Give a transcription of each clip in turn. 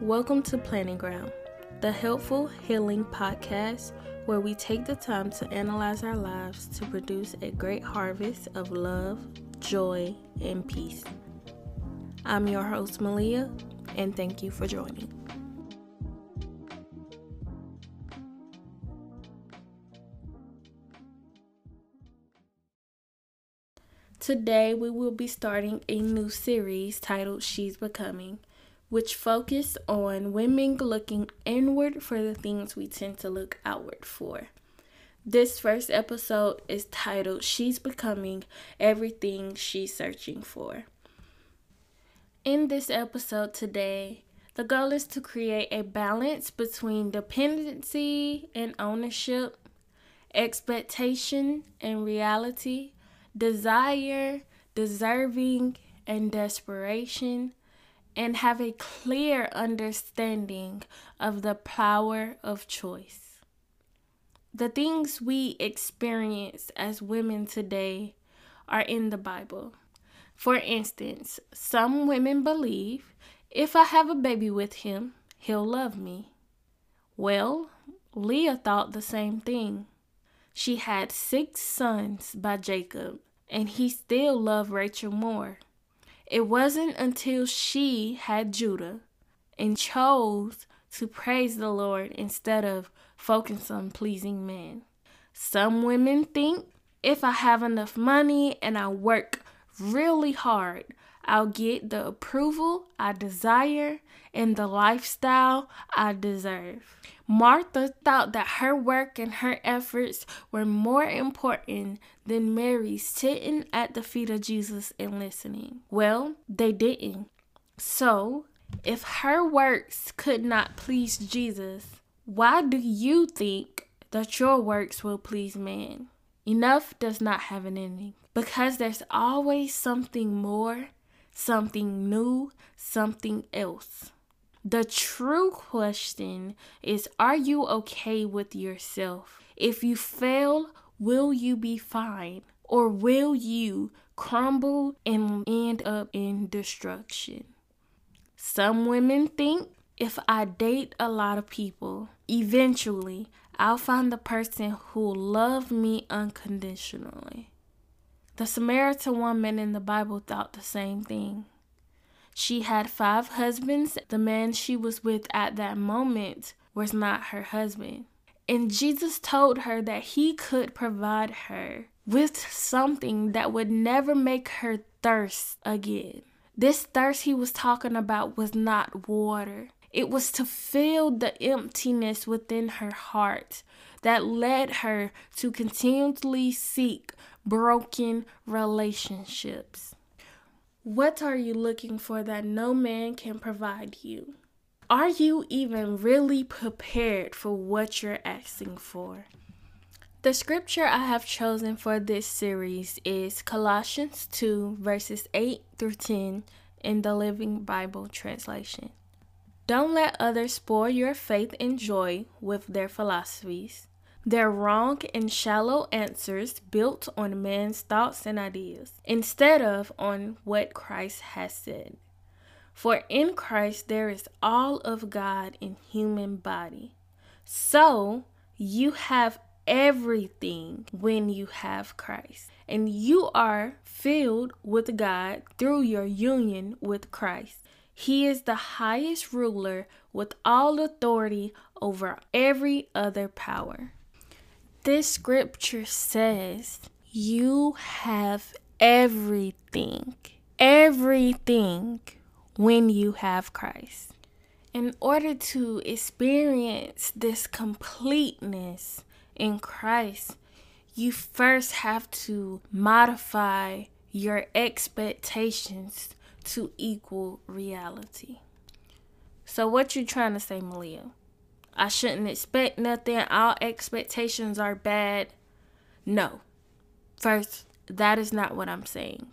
Welcome to Planning Ground, the helpful healing podcast where we take the time to analyze our lives to produce a great harvest of love, joy, and peace. I'm your host, Malia, and thank you for joining. Today, we will be starting a new series titled She's Becoming, which focus on women looking inward for the things we tend to look outward for. This first episode is titled She's Becoming Everything She's Searching For. In this episode today, the goal is to create a balance between dependency and ownership, expectation and reality desire, deserving, and desperation, and have a clear understanding of the power of choice. The things we experience as women today are in the Bible. For instance, some women believe if I have a baby with him, he'll love me. Well, Leah thought the same thing. She had six sons by Jacob, and he still loved Rachel more. It wasn't until she had Judah and chose to praise the Lord instead of focus on pleasing men. Some women think if I have enough money and I work really hard, I'll get the approval I desire and the lifestyle I deserve. Martha thought that her work and her efforts were more important than Mary sitting at the feet of Jesus and listening. Well, they didn't. So, if her works could not please Jesus, why do you think that your works will please man? Enough does not have an ending because there's always something more, something new, something else. The true question is Are you okay with yourself? If you fail, will you be fine? Or will you crumble and end up in destruction? Some women think if I date a lot of people, eventually I'll find the person who'll love me unconditionally. The Samaritan woman in the Bible thought the same thing. She had five husbands. The man she was with at that moment was not her husband. And Jesus told her that he could provide her with something that would never make her thirst again. This thirst he was talking about was not water, it was to fill the emptiness within her heart that led her to continually seek broken relationships. What are you looking for that no man can provide you? Are you even really prepared for what you're asking for? The scripture I have chosen for this series is Colossians 2, verses 8 through 10 in the Living Bible translation. Don't let others spoil your faith and joy with their philosophies. They're wrong and shallow answers built on man's thoughts and ideas instead of on what Christ has said. For in Christ there is all of God in human body. So you have everything when you have Christ. And you are filled with God through your union with Christ. He is the highest ruler with all authority over every other power. This scripture says you have everything, everything when you have Christ. In order to experience this completeness in Christ, you first have to modify your expectations to equal reality. So, what you trying to say, Malia? I shouldn't expect nothing. All expectations are bad. No. First, that is not what I'm saying.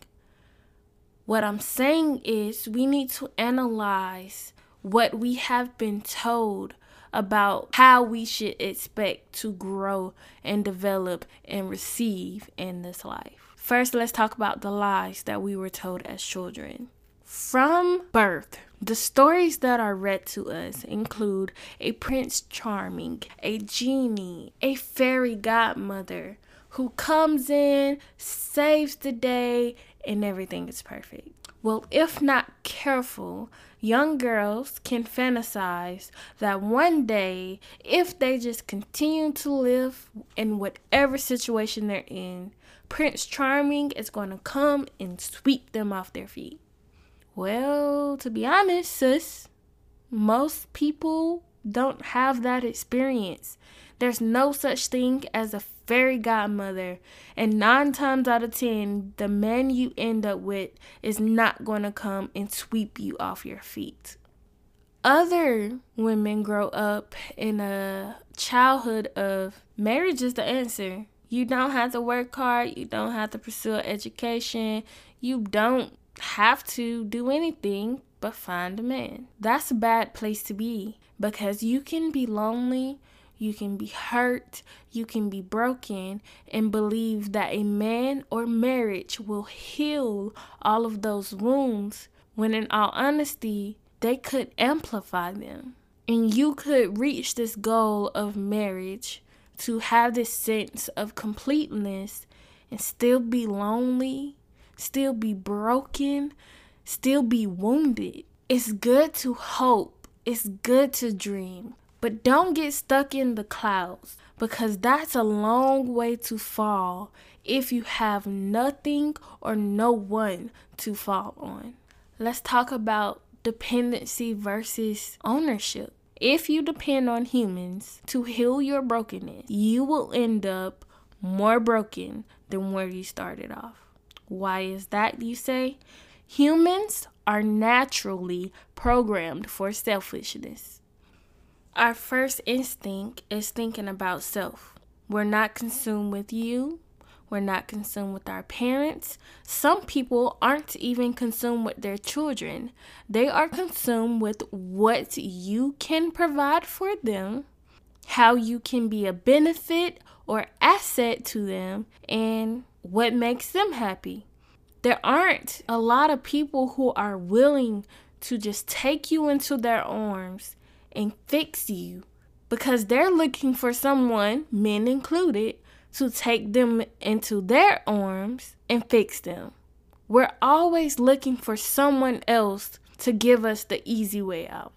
What I'm saying is we need to analyze what we have been told about how we should expect to grow and develop and receive in this life. First, let's talk about the lies that we were told as children. From birth, the stories that are read to us include a Prince Charming, a genie, a fairy godmother who comes in, saves the day, and everything is perfect. Well, if not careful, young girls can fantasize that one day, if they just continue to live in whatever situation they're in, Prince Charming is going to come and sweep them off their feet. Well, to be honest, sis, most people don't have that experience. There's no such thing as a fairy godmother, and nine times out of ten, the man you end up with is not going to come and sweep you off your feet. Other women grow up in a childhood of marriage is the answer. You don't have to work hard, you don't have to pursue education, you don't have to do anything but find a man. That's a bad place to be because you can be lonely, you can be hurt, you can be broken, and believe that a man or marriage will heal all of those wounds when, in all honesty, they could amplify them. And you could reach this goal of marriage to have this sense of completeness and still be lonely still be broken, still be wounded. It's good to hope, it's good to dream, but don't get stuck in the clouds because that's a long way to fall if you have nothing or no one to fall on. Let's talk about dependency versus ownership. If you depend on humans to heal your brokenness, you will end up more broken than where you started off. Why is that, you say? Humans are naturally programmed for selfishness. Our first instinct is thinking about self. We're not consumed with you. We're not consumed with our parents. Some people aren't even consumed with their children. They are consumed with what you can provide for them, how you can be a benefit or asset to them, and what makes them happy. There aren't a lot of people who are willing to just take you into their arms and fix you because they're looking for someone, men included, to take them into their arms and fix them. We're always looking for someone else to give us the easy way out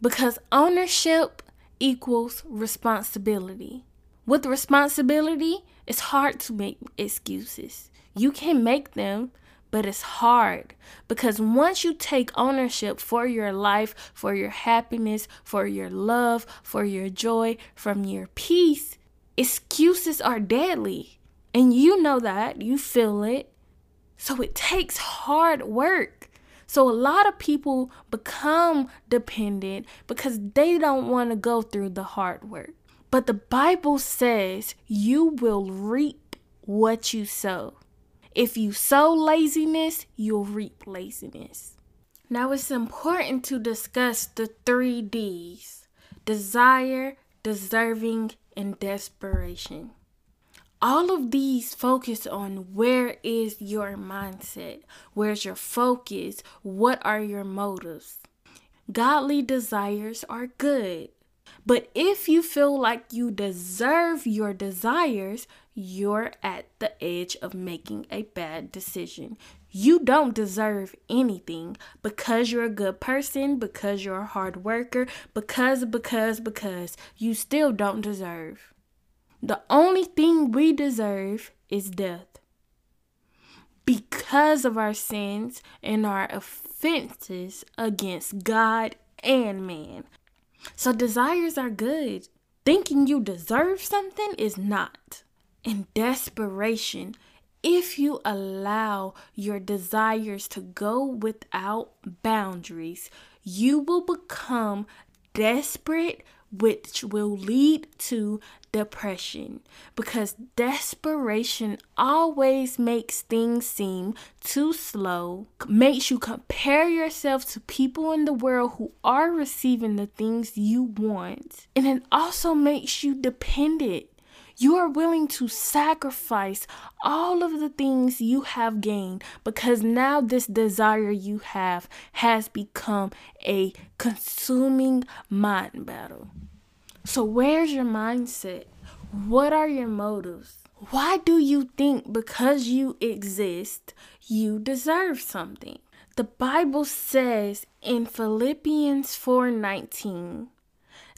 because ownership equals responsibility. With responsibility, it's hard to make excuses. You can make them, but it's hard because once you take ownership for your life, for your happiness, for your love, for your joy, from your peace, excuses are deadly. And you know that, you feel it. So it takes hard work. So a lot of people become dependent because they don't want to go through the hard work. But the Bible says you will reap what you sow. If you sow laziness, you'll reap laziness. Now it's important to discuss the three D's desire, deserving, and desperation. All of these focus on where is your mindset? Where's your focus? What are your motives? Godly desires are good. But if you feel like you deserve your desires, you're at the edge of making a bad decision. You don't deserve anything because you're a good person, because you're a hard worker, because, because, because you still don't deserve. The only thing we deserve is death. Because of our sins and our offenses against God and man. So desires are good. Thinking you deserve something is not. In desperation, if you allow your desires to go without boundaries, you will become desperate which will lead to depression because desperation always makes things seem too slow, makes you compare yourself to people in the world who are receiving the things you want, and it also makes you dependent. You are willing to sacrifice all of the things you have gained because now this desire you have has become a consuming mind battle. So, where's your mindset? What are your motives? Why do you think because you exist, you deserve something? The Bible says in Philippians 4:19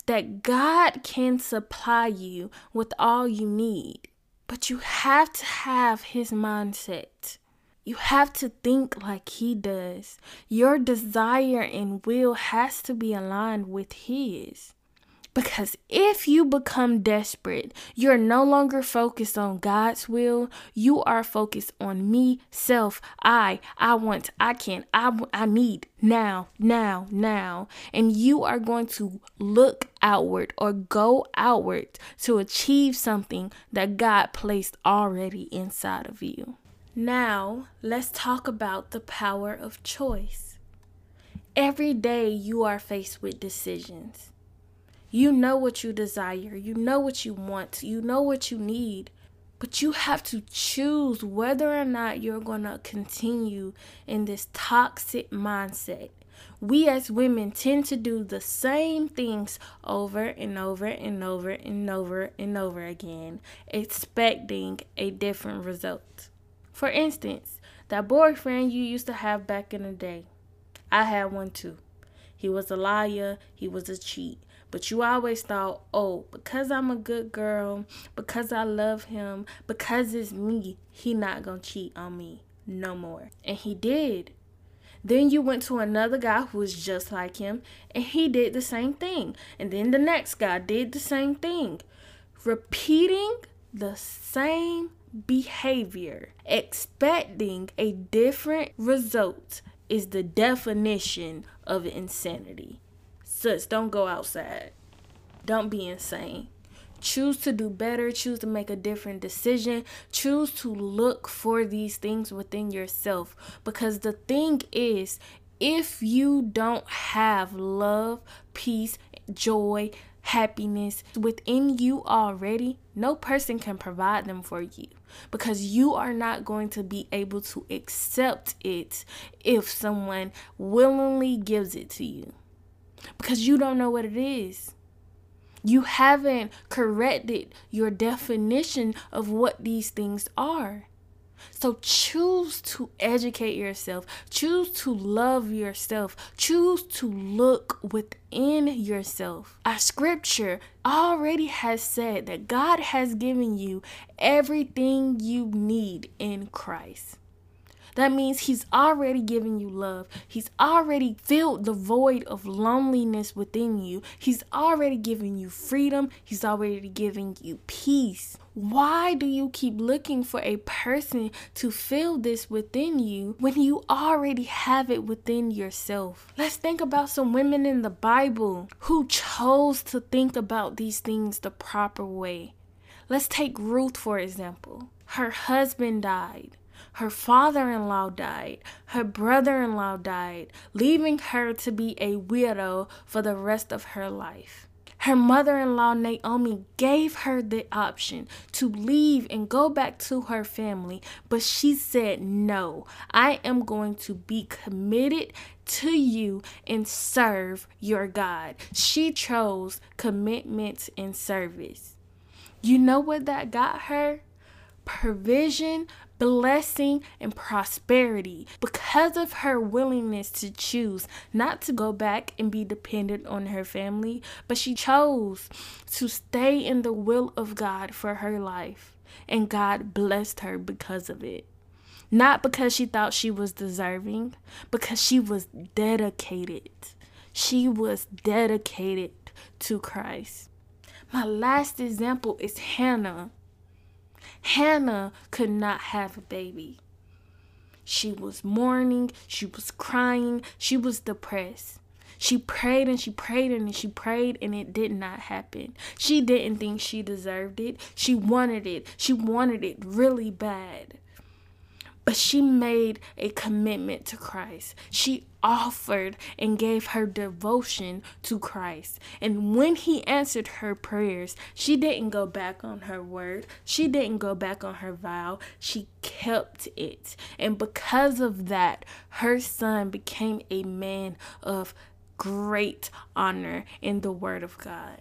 that God can supply you with all you need, but you have to have his mindset. You have to think like he does. Your desire and will has to be aligned with his. Because if you become desperate, you're no longer focused on God's will. You are focused on me, self, I, I want, I can, I, I need now, now, now. And you are going to look outward or go outward to achieve something that God placed already inside of you. Now, let's talk about the power of choice. Every day you are faced with decisions. You know what you desire, you know what you want, you know what you need, but you have to choose whether or not you're going to continue in this toxic mindset. We as women tend to do the same things over and over and over and over and over again, expecting a different result. For instance, that boyfriend you used to have back in the day, I had one too. He was a liar, he was a cheat. But you always thought, oh, because I'm a good girl, because I love him, because it's me, he not gonna cheat on me no more. And he did. Then you went to another guy who was just like him, and he did the same thing. And then the next guy did the same thing. Repeating the same behavior, expecting a different result, is the definition of insanity. Sis, don't go outside. Don't be insane. Choose to do better. Choose to make a different decision. Choose to look for these things within yourself. Because the thing is, if you don't have love, peace, joy, happiness within you already, no person can provide them for you because you are not going to be able to accept it if someone willingly gives it to you because you don't know what it is. You haven't corrected your definition of what these things are. So choose to educate yourself. Choose to love yourself. Choose to look within yourself. Our scripture already has said that God has given you everything you need in Christ. That means He's already given you love. He's already filled the void of loneliness within you. He's already given you freedom. He's already giving you peace. Why do you keep looking for a person to fill this within you when you already have it within yourself? Let's think about some women in the Bible who chose to think about these things the proper way. Let's take Ruth, for example. Her husband died. Her father in law died. Her brother in law died, leaving her to be a widow for the rest of her life. Her mother in law, Naomi, gave her the option to leave and go back to her family, but she said, No, I am going to be committed to you and serve your God. She chose commitment and service. You know what that got her? Provision, blessing, and prosperity because of her willingness to choose not to go back and be dependent on her family, but she chose to stay in the will of God for her life. And God blessed her because of it. Not because she thought she was deserving, because she was dedicated. She was dedicated to Christ. My last example is Hannah. Hannah could not have a baby. She was mourning, she was crying, she was depressed. She prayed and she prayed and she prayed and it did not happen. She didn't think she deserved it. She wanted it. She wanted it really bad. But she made a commitment to Christ. She offered and gave her devotion to Christ. And when he answered her prayers, she didn't go back on her word. She didn't go back on her vow. She kept it. And because of that, her son became a man of great honor in the word of God.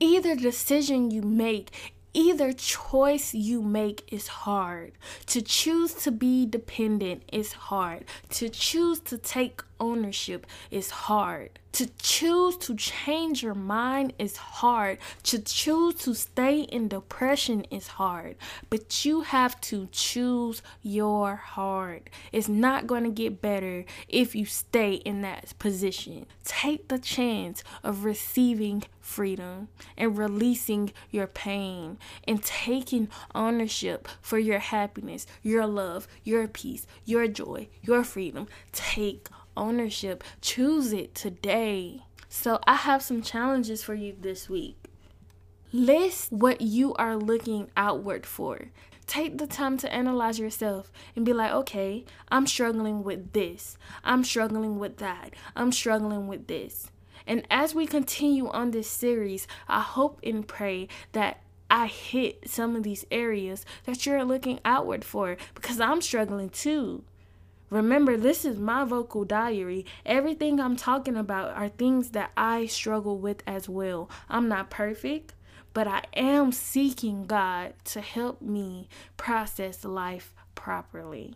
Either decision you make Either choice you make is hard. To choose to be dependent is hard. To choose to take ownership is hard. To choose to change your mind is hard. To choose to stay in depression is hard. But you have to choose your heart. It's not going to get better if you stay in that position. Take the chance of receiving freedom and releasing your pain and taking ownership for your happiness, your love, your peace, your joy, your freedom. Take ownership. Choose it today. So, I have some challenges for you this week. List what you are looking outward for. Take the time to analyze yourself and be like, okay, I'm struggling with this. I'm struggling with that. I'm struggling with this. And as we continue on this series, I hope and pray that I hit some of these areas that you're looking outward for because I'm struggling too. Remember, this is my vocal diary. Everything I'm talking about are things that I struggle with as well. I'm not perfect, but I am seeking God to help me process life properly.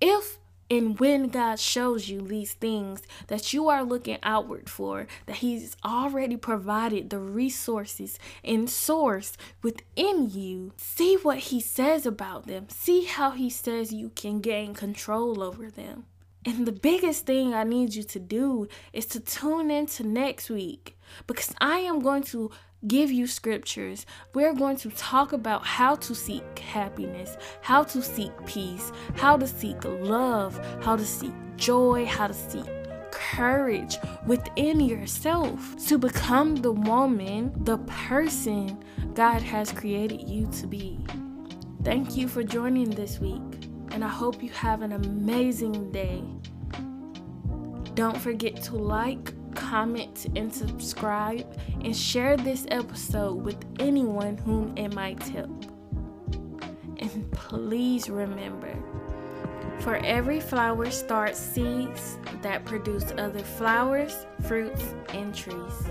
If and when God shows you these things that you are looking outward for, that He's already provided the resources and source within you, see what He says about them. See how He says you can gain control over them. And the biggest thing I need you to do is to tune into next week because I am going to give you scriptures. We're going to talk about how to seek happiness, how to seek peace, how to seek love, how to seek joy, how to seek courage within yourself to become the woman, the person God has created you to be. Thank you for joining this week, and I hope you have an amazing day. Don't forget to like, comment, and subscribe, and share this episode with anyone whom it might help. And please remember for every flower starts seeds that produce other flowers, fruits, and trees.